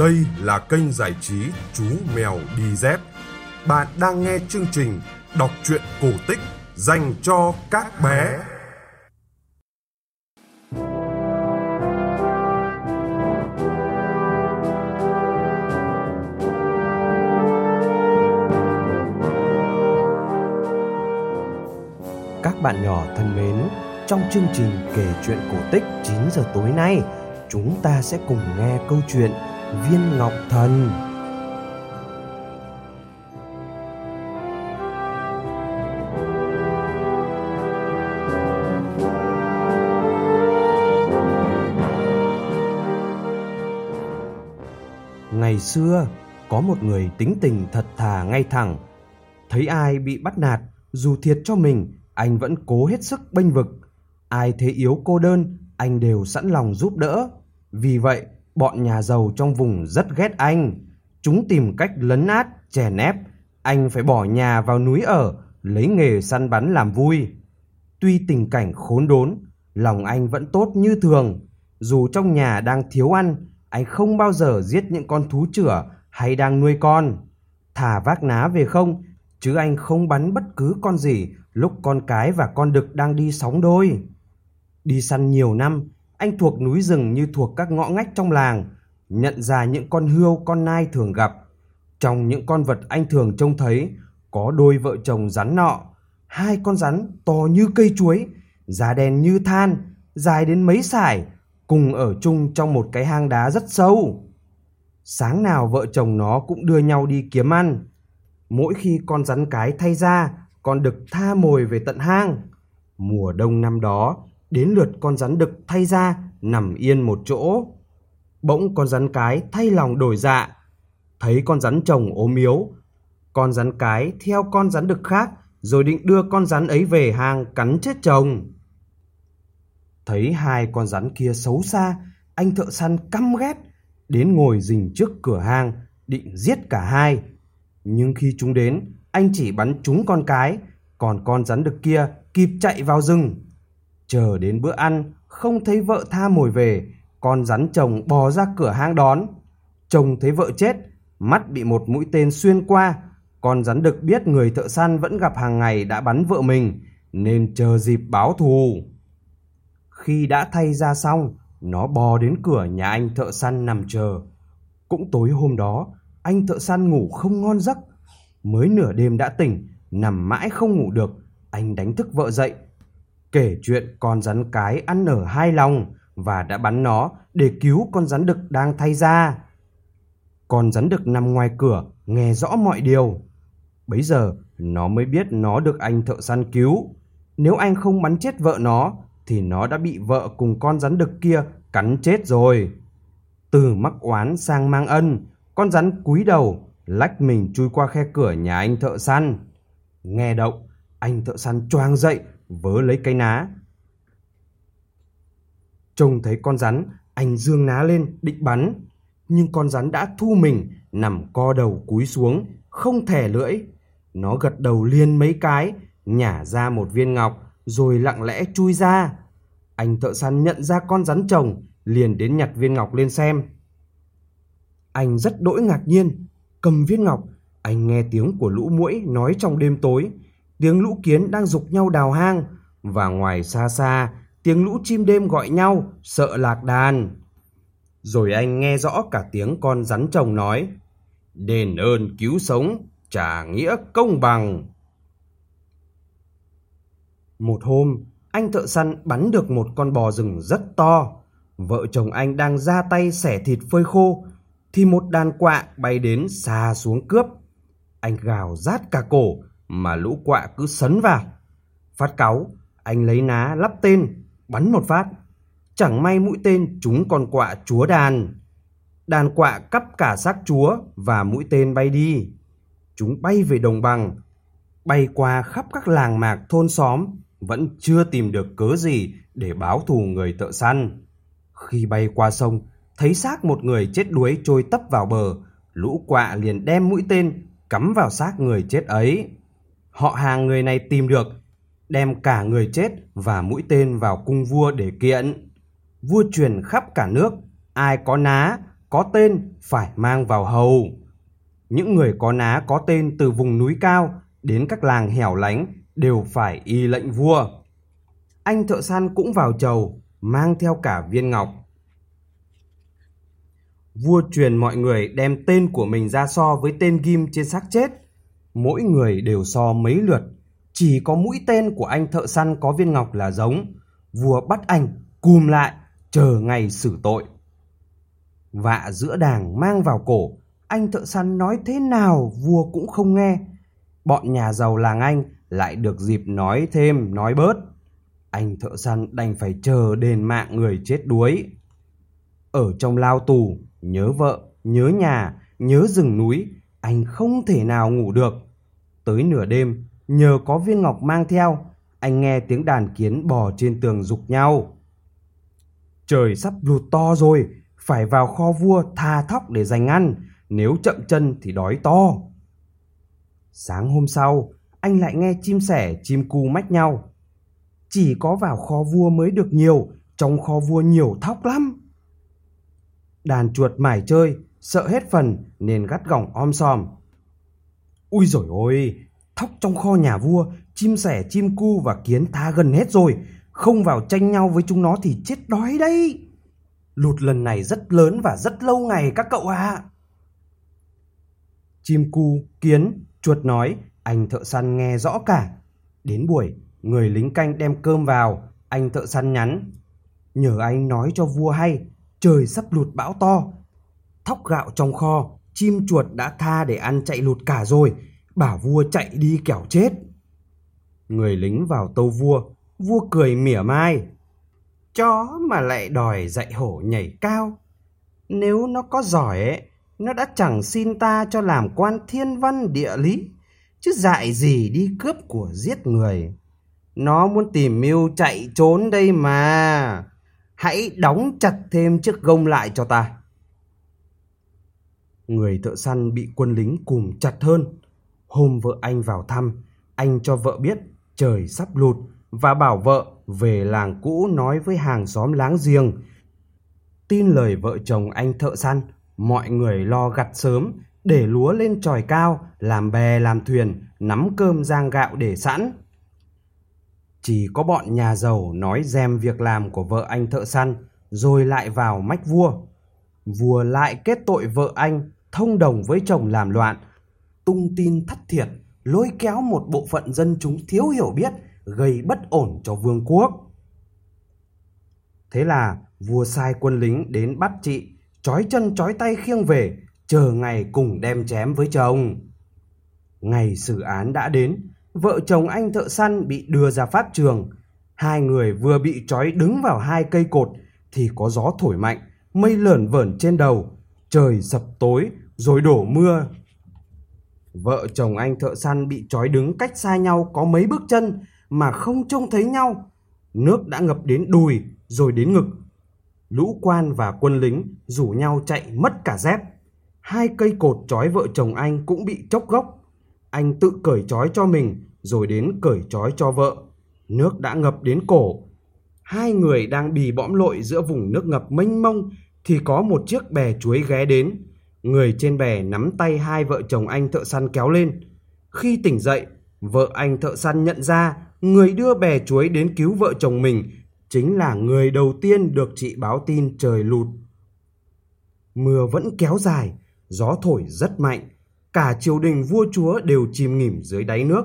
Đây là kênh giải trí Chú Mèo Đi Dép. Bạn đang nghe chương trình đọc truyện cổ tích dành cho các bé. Các bạn nhỏ thân mến, trong chương trình kể chuyện cổ tích 9 giờ tối nay, chúng ta sẽ cùng nghe câu chuyện Viên Ngọc Thần. Ngày xưa, có một người tính tình thật thà ngay thẳng. Thấy ai bị bắt nạt, dù thiệt cho mình, anh vẫn cố hết sức bênh vực. Ai thế yếu cô đơn, anh đều sẵn lòng giúp đỡ. Vì vậy, bọn nhà giàu trong vùng rất ghét anh. Chúng tìm cách lấn át, chèn ép. Anh phải bỏ nhà vào núi ở, lấy nghề săn bắn làm vui. Tuy tình cảnh khốn đốn, lòng anh vẫn tốt như thường. Dù trong nhà đang thiếu ăn, anh không bao giờ giết những con thú chửa hay đang nuôi con. Thả vác ná về không, chứ anh không bắn bất cứ con gì lúc con cái và con đực đang đi sóng đôi. Đi săn nhiều năm, anh thuộc núi rừng như thuộc các ngõ ngách trong làng, nhận ra những con hươu, con nai thường gặp. Trong những con vật anh thường trông thấy, có đôi vợ chồng rắn nọ, hai con rắn to như cây chuối, da đen như than, dài đến mấy sải, cùng ở chung trong một cái hang đá rất sâu. Sáng nào vợ chồng nó cũng đưa nhau đi kiếm ăn. Mỗi khi con rắn cái thay ra, con đực tha mồi về tận hang. Mùa đông năm đó, đến lượt con rắn đực thay ra nằm yên một chỗ. Bỗng con rắn cái thay lòng đổi dạ, thấy con rắn chồng ốm yếu. Con rắn cái theo con rắn đực khác rồi định đưa con rắn ấy về hang cắn chết chồng. Thấy hai con rắn kia xấu xa, anh thợ săn căm ghét, đến ngồi rình trước cửa hang, định giết cả hai. Nhưng khi chúng đến, anh chỉ bắn trúng con cái, còn con rắn đực kia kịp chạy vào rừng. Chờ đến bữa ăn, không thấy vợ tha mồi về, con rắn chồng bò ra cửa hang đón. Chồng thấy vợ chết, mắt bị một mũi tên xuyên qua, con rắn đực biết người thợ săn vẫn gặp hàng ngày đã bắn vợ mình, nên chờ dịp báo thù. Khi đã thay ra xong, nó bò đến cửa nhà anh thợ săn nằm chờ. Cũng tối hôm đó, anh thợ săn ngủ không ngon giấc. Mới nửa đêm đã tỉnh, nằm mãi không ngủ được, anh đánh thức vợ dậy. Kể chuyện con rắn cái ăn nở hai lòng và đã bắn nó để cứu con rắn đực đang thay ra. Con rắn đực nằm ngoài cửa, nghe rõ mọi điều. Bấy giờ, nó mới biết nó được anh thợ săn cứu. Nếu anh không bắn chết vợ nó, thì nó đã bị vợ cùng con rắn đực kia cắn chết rồi. Từ mắc oán sang mang ân, con rắn cúi đầu, lách mình chui qua khe cửa nhà anh thợ săn. Nghe động, anh thợ săn choang dậy, vớ lấy cây ná. Trông thấy con rắn, anh dương ná lên, định bắn. Nhưng con rắn đã thu mình, nằm co đầu cúi xuống, không thẻ lưỡi. Nó gật đầu liên mấy cái, nhả ra một viên ngọc, rồi lặng lẽ chui ra. Anh thợ săn nhận ra con rắn chồng, liền đến nhặt viên ngọc lên xem. Anh rất đỗi ngạc nhiên, cầm viên ngọc, anh nghe tiếng của lũ muỗi nói trong đêm tối, tiếng lũ kiến đang dục nhau đào hang, và ngoài xa xa, tiếng lũ chim đêm gọi nhau, sợ lạc đàn. Rồi anh nghe rõ cả tiếng con rắn chồng nói, đền ơn cứu sống, trả nghĩa công bằng. Một hôm, anh thợ săn bắn được một con bò rừng rất to. Vợ chồng anh đang ra tay xẻ thịt phơi khô, thì một đàn quạ bay đến xa xuống cướp. Anh gào rát cả cổ, mà lũ quạ cứ sấn vào. Phát cáu, anh lấy ná lắp tên, bắn một phát. Chẳng may mũi tên trúng con quạ chúa đàn. Đàn quạ cắp cả xác chúa và mũi tên bay đi. Chúng bay về đồng bằng, bay qua khắp các làng mạc thôn xóm, vẫn chưa tìm được cớ gì để báo thù người thợ săn. Khi bay qua sông, thấy xác một người chết đuối trôi tấp vào bờ, lũ quạ liền đem mũi tên cắm vào xác người chết ấy. Họ hàng người này tìm được, đem cả người chết và mũi tên vào cung vua để kiện. Vua truyền khắp cả nước, ai có ná, có tên phải mang vào hầu. Những người có ná có tên từ vùng núi cao đến các làng hẻo lánh đều phải y lệnh vua. Anh thợ săn cũng vào chầu, mang theo cả viên ngọc. Vua truyền mọi người đem tên của mình ra so với tên ghim trên xác chết. Mỗi người đều so mấy lượt, chỉ có mũi tên của anh thợ săn có viên ngọc là giống. Vua bắt anh cùm lại, chờ ngày xử tội. Vạ giữa đàng mang vào cổ, anh thợ săn nói thế nào vua cũng không nghe. Bọn nhà giàu làng anh lại được dịp nói thêm, nói bớt. Anh thợ săn đành phải chờ đền mạng người chết đuối. Ở trong lao tù, nhớ vợ, nhớ nhà, nhớ rừng núi, anh không thể nào ngủ được. Tới nửa đêm, nhờ có viên ngọc mang theo, anh nghe tiếng đàn kiến bò trên tường dục nhau. Trời sắp lụt to rồi, phải vào kho vua tha thóc để dành ăn, nếu chậm chân thì đói to. Sáng hôm sau, anh lại nghe chim sẻ, chim cu mách nhau. Chỉ có vào kho vua mới được nhiều, trong kho vua nhiều thóc lắm. Đàn chuột mải chơi, sợ hết phần nên gắt gỏng om sòm. Ui rồi ôi, thóc trong kho nhà vua, chim sẻ, chim cu và kiến tha gần hết rồi. Không vào tranh nhau với chúng nó thì chết đói đấy. Lụt lần này rất lớn và rất lâu ngày các cậu ạ. À. Chim cu, kiến, chuột nói, anh thợ săn nghe rõ cả. Đến buổi, người lính canh đem cơm vào, anh thợ săn nhắn. Nhờ anh nói cho vua hay, trời sắp lụt bão to. Thóc gạo trong kho, chim chuột đã tha để ăn chạy lụt cả rồi, bảo vua chạy đi kẻo chết. Người lính vào tâu vua, vua cười mỉa mai. Chó mà lại đòi dạy hổ nhảy cao. Nếu nó có giỏi ấy, nó đã chẳng xin ta cho làm quan thiên văn địa lý, chứ dạy gì đi cướp của giết người. Nó muốn tìm mưu chạy trốn đây mà. Hãy đóng chặt thêm chiếc gông lại cho ta. Người thợ săn bị quân lính cùm chặt hơn. Hôm vợ anh vào thăm, anh cho vợ biết trời sắp lụt và bảo vợ về làng cũ nói với hàng xóm láng giềng. Tin lời vợ chồng anh thợ săn, mọi người lo gặt sớm để lúa lên tròi cao, làm bè làm thuyền, nắm cơm rang gạo để sẵn. Chỉ có bọn nhà giàu nói dèm việc làm của vợ anh thợ săn, rồi lại vào mách vua. Vua lại kết tội vợ anh thông đồng với chồng làm loạn, tung tin thất thiệt, lôi kéo một bộ phận dân chúng thiếu hiểu biết, gây bất ổn cho vương quốc. Thế là vua sai quân lính đến bắt chị, trói chân trói tay khiêng về, chờ ngày cùng đem chém với chồng. Ngày xử án đã đến, vợ chồng anh thợ săn bị đưa ra pháp trường. Hai người vừa bị trói đứng vào hai cây cột thì có gió thổi mạnh, mây lởn vởn trên đầu, trời sập tối rồi đổ mưa. Vợ chồng anh thợ săn bị trói đứng cách xa nhau có mấy bước chân mà không trông thấy nhau. Nước đã ngập đến đùi, rồi đến ngực. Lũ quan và quân lính rủ nhau chạy mất cả dép. Hai cây cột trói vợ chồng anh cũng bị chốc gốc. Anh tự cởi trói cho mình, rồi đến cởi trói cho vợ. Nước đã ngập đến cổ. Hai người đang bì bõm lội giữa vùng nước ngập mênh mông thì có một chiếc bè chuối ghé đến. Người trên bè nắm tay hai vợ chồng anh thợ săn kéo lên. Khi tỉnh dậy, vợ anh thợ săn nhận ra người đưa bè chuối đến cứu vợ chồng mình chính là người đầu tiên được chị báo tin trời lụt. Mưa vẫn kéo dài, gió thổi rất mạnh, cả triều đình vua chúa đều chìm nghỉm dưới đáy nước.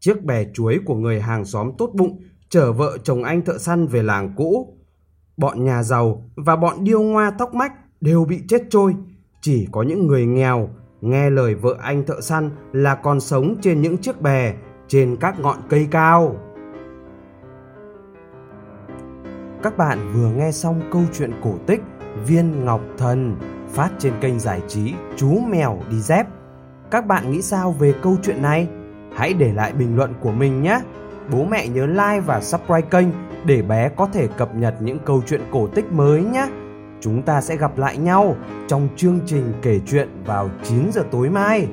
Chiếc bè chuối của người hàng xóm tốt bụng chở vợ chồng anh thợ săn về làng cũ. Bọn nhà giàu và bọn điêu ngoa tóc mách đều bị chết trôi, chỉ có những người nghèo nghe lời vợ anh thợ săn là còn sống trên những chiếc bè, trên các ngọn cây cao. Các bạn vừa nghe xong câu chuyện cổ tích Viên Ngọc Thần phát trên kênh giải trí Chú Mèo Đi Dép. Các bạn nghĩ sao về câu chuyện này? Hãy để lại bình luận của mình nhé. Bố mẹ nhớ like và subscribe kênh để bé có thể cập nhật những câu chuyện cổ tích mới nhé. Chúng ta sẽ gặp lại nhau trong chương trình kể chuyện vào 9 giờ tối mai.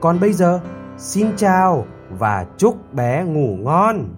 Còn bây giờ, xin chào và chúc bé ngủ ngon.